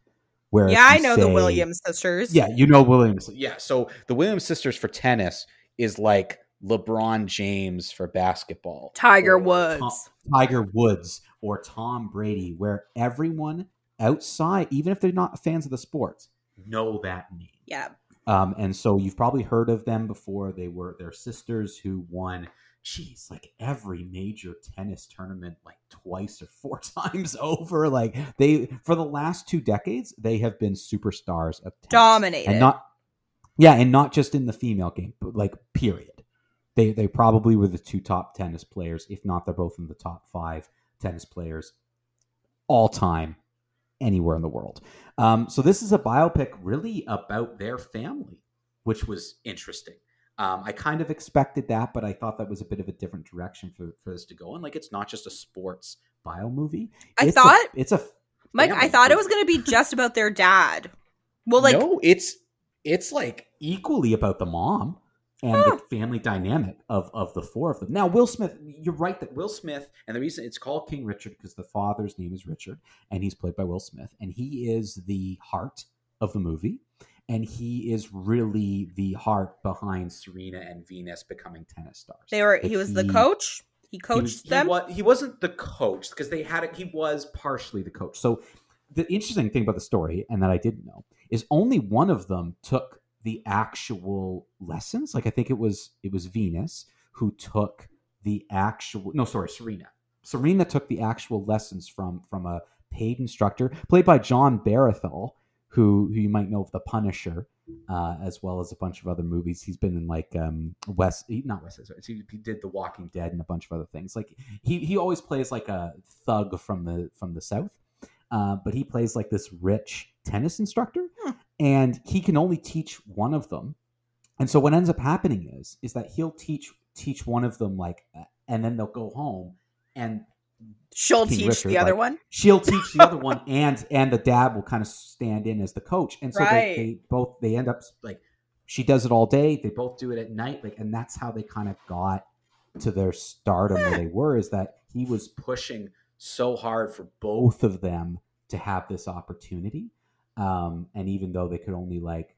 Where yeah, I know the Williams sisters. yeah, you know Williams. Yeah, so the Williams sisters for tennis is like LeBron James for basketball. Tiger Woods. Tom- Tiger Woods or Tom Brady, where everyone outside, even if they're not fans of the sports, know that name. Yeah. Um, and so you've probably heard of them before. They were their sisters who won, geez, like every major tennis tournament like twice or four times over. Like they for the last two decades, they have been superstars of tennis. Dominated. And not yeah, and not just in the female game, but like period. They they probably were the two top tennis players, if not they're both in the top five tennis players all time anywhere in the world. Um, so this is a biopic really about their family, which was interesting. Um, I kind of expected that, but I thought that was a bit of a different direction for, for this to go. in. like, it's not just a sports bio movie. I It's a- thought- it's a Mike, I thought it was going to be just about their dad. Well, like, no, it's it's like equally about the mom and the family dynamic of of the four of them. Now, Will Smith, you're right that Will Smith, and the reason it's called King Richard because the father's name is Richard, and he's played by Will Smith, and he is the heart of the movie. And he is really the heart behind Serena and Venus becoming tennis stars. they were, Like, he was the coach. He coached he was, them. He, wa- he wasn't the coach because they had it. He was partially the coach. So the interesting thing about the story, and that I didn't know, is only one of them took the actual lessons. Like I think it was it was Venus who took the actual. No, sorry, Serena. Serena took the actual lessons from from a paid instructor played by Jon Bernthal, who who you might know of The Punisher uh, as well as a bunch of other movies. He's been in like um, West, not West He, he did The Walking Dead and a bunch of other things. Like he he always plays like a thug from the from the South, uh, but he plays like this rich tennis instructor. And he can only teach one of them. And so what ends up happening is is that he'll teach teach one of them like, and then they'll go home and She'll King teach Richard, the other like, one. she'll teach the other one and and the dad will kind of stand in as the coach and so Right. they, they both they end up like she does it all day they both do it at night like and that's how they kind of got to their stardom where they were is that he was pushing so hard for both of them to have this opportunity um and even though they could only like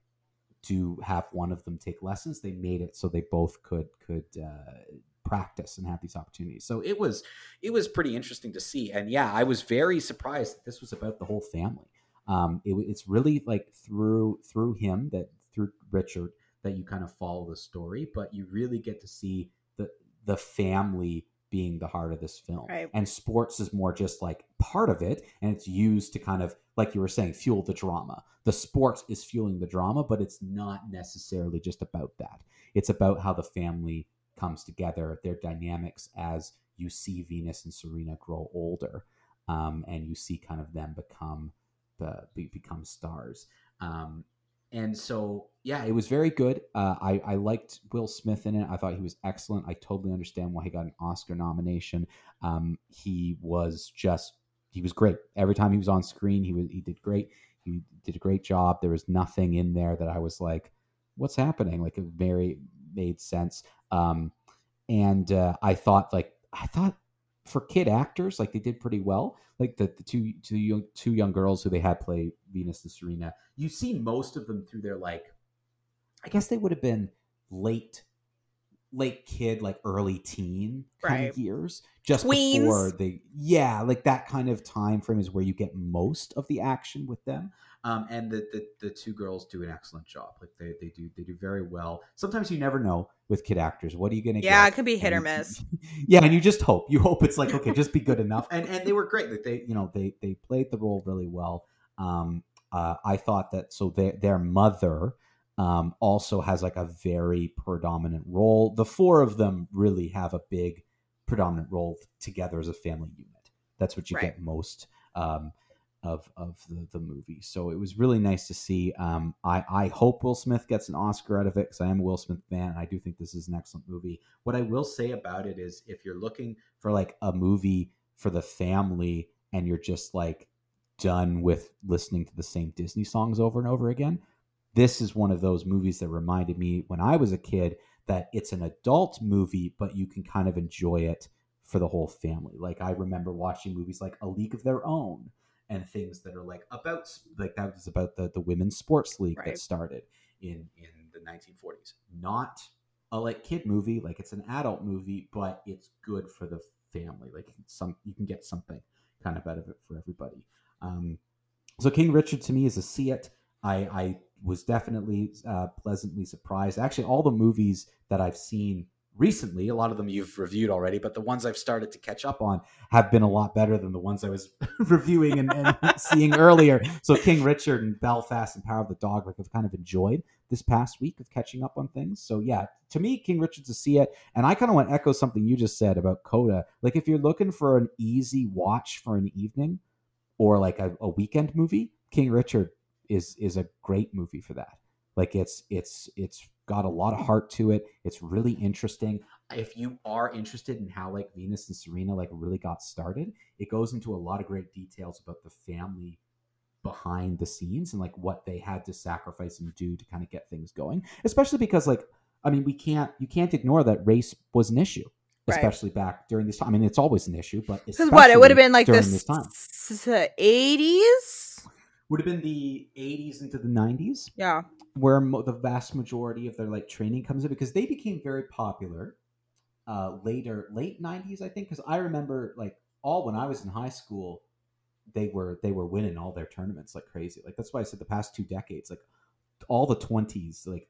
do have one of them take lessons they made it so they both could could uh practice and have these opportunities so it was it was pretty interesting to see. And yeah, I was very surprised that this was about the whole family. Um, it, it's really like through through him that through Richard that you kind of follow the story, but you really get to see the the family being the heart of this film. Right. And sports is more just like part of it, and it's used to kind of like you were saying, fuel the drama. The sports is fueling the drama, but it's not necessarily just about that. It's about how the family comes together, their dynamics as you see Venus and Serena grow older, um, and you see kind of them become the be, become stars. Um, and so, yeah, it was very good. Uh, I I liked Will Smith in it. I thought he was excellent. I totally understand why he got an Oscar nomination. Um, he was just he was great every time he was on screen. He was he did great. He did a great job. There was nothing in there that I was like, "What's happening?" Like it very made sense. Um, and uh, I thought like I thought for kid actors like they did pretty well. Like the, the two two young, two young girls who they had play Venus and Serena. You see most of them through their like, I guess they would have been late late kid like early teen kind Right. of years just Tweens. before they yeah like that kind of time frame is where you get most of the action with them. Um, and the, the the two girls do an excellent job. Like they, they do they do very well. Sometimes you never know with kid actors what are you gonna get Yeah, get? it could be hit and or you- miss. yeah and you just hope. You hope it's like okay just be good enough. And and they were great. Like they you know they they played the role really well. Um uh, i thought that so their their mother um, also has like a very predominant role. The four of them really have a big predominant role together as a family unit. That's what you Right. get most um, of of the, the movie. So it was really nice to see. Um, I I hope Will Smith gets an Oscar out of it because I am a Will Smith fan. And I do think this is an excellent movie. What I will say about it is, if you're looking for like a movie for the family and you're just like done with listening to the same Disney songs over and over again, this is one of those movies that reminded me when I was a kid that it's an adult movie, but you can kind of enjoy it for the whole family. Like I remember watching movies like A League of Their Own and things that are like about like that was about the the women's sports league Right. that started in in the 1940s. Not a like kid movie, like it's an adult movie, but it's good for the family. Like some you can get something kind of out of it for everybody. Um, so King Richard to me is a see it. I, I was definitely uh, pleasantly surprised. Actually, all the movies that I've seen recently, a lot of them you've reviewed already, but the ones I've started to catch up on have been a lot better than the ones I was reviewing and, and seeing earlier. So King Richard and Belfast and Power of the Dog, like I've kind of enjoyed this past week of catching up on things. So yeah, to me, King Richard's a see it. And I kind of want to echo something you just said about Coda. Like if you're looking for an easy watch for an evening or like a, a weekend movie, King Richard is is a great movie for that. Like it's it's it's got a lot of heart to it. It's really interesting. If you are interested in how like Venus and Serena like really got started, it goes into a lot of great details about the family behind the scenes and like what they had to sacrifice and do to kind of get things going. Especially because like I mean we can't you can't ignore that race was an issue. Right. Especially back during this time. I mean, it's always an issue, but Because what it would have been like the this time. eighties. Would have been the 80s into the 90s Yeah. where mo- the vast majority of their like training comes in because they became very popular uh later late 90s i think. Because i remember like all when i was in high school they were they were winning all their tournaments like crazy. Like that's why i said the past two decades like all the 20s like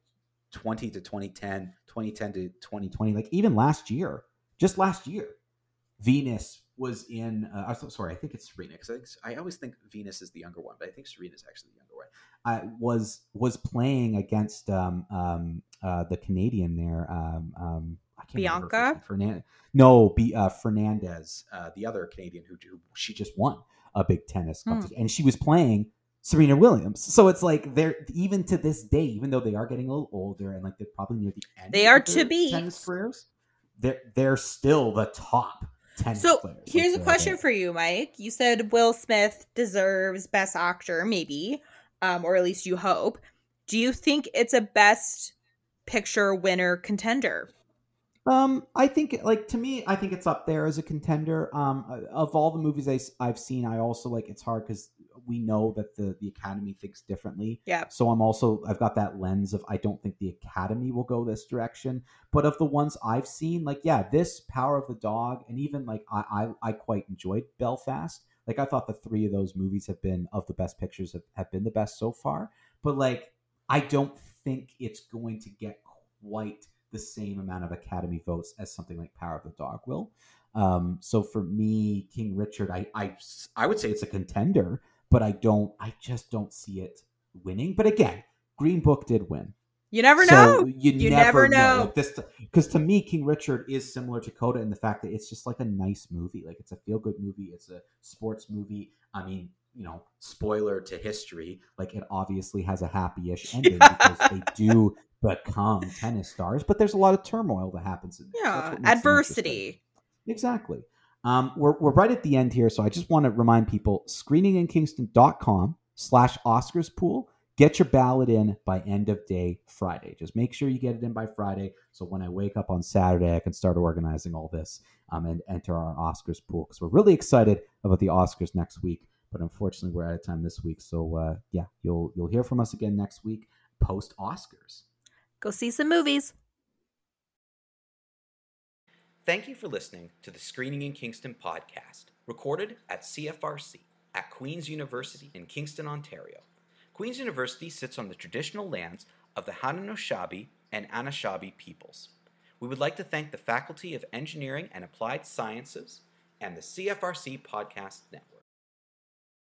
20 to 2010 2010 to 2020 like even last year just last year venus was in uh, I'm sorry i think it's serena because I, I always think venus is the younger one but i think Serena is actually the younger one uh, was was playing against um, um, uh, the Canadian there. Um, um, I can't Bianca? first name. Fernan- no, be, uh, Fernandez, uh, the other Canadian who, who she just won a big tennis Hmm. competition, and she was playing Serena Williams. So it's like they're even to this day, even though they are getting a little older and like they're probably near the end. They are to be tennis careers. They're they're still the top tennis So players. Here's a question for you, Mike. You said Will Smith deserves Best Actor, maybe, um, or at least you hope. Do you think it's a Best Picture winner contender? Um, I think like to me, I think it's up there as a contender. Um, of all the movies I, have seen, I also like it's hard because we know that the the Academy thinks differently. Yeah. So I'm also I've got that lens of I don't think the Academy will go this direction. But of the ones I've seen, like yeah, this Power of the Dog, and even like I I, I quite enjoyed Belfast. Like I thought the three of those movies have been of the best pictures have, have been the best so far. But like I don't think it's going to get quite the same amount of Academy votes as something like Power of the Dog will. Um, so for me, King Richard, I, I I would say it's a contender, but I don't, I just don't see it winning. But again, Green Book did win. You never So know. You, You never, never know. know. Like this, because to me, King Richard is similar to Coda in the fact that it's just like a nice movie. Like it's a feel good movie. It's a sports movie. I mean, you know, spoiler to history, like it obviously has a happy-ish ending because they do become tennis stars, but there's a lot of turmoil that happens in. Yeah, what makes them interesting. adversity. Exactly. Um, we're, we're right at the end here, so I just want to remind people, screeninginkingston.com slash Oscars pool. Get your ballot in by end of day Friday. Just make sure you get it in by Friday, so when I wake up on Saturday, I can start organizing all this um, and enter our Oscars pool because we're really excited about the Oscars next week. But unfortunately, we're out of time this week, so uh, yeah, you'll you'll hear from us again next week post Oscars. Go see some movies. Thank you for listening to the Screening in Kingston podcast, recorded at CFRC at Queen's University in Kingston, Ontario. Queen's University sits on the traditional lands of the Haudenosaunee and Anishinaabe peoples. We would like to thank the Faculty of Engineering and Applied Sciences and the CFRC Podcast Network.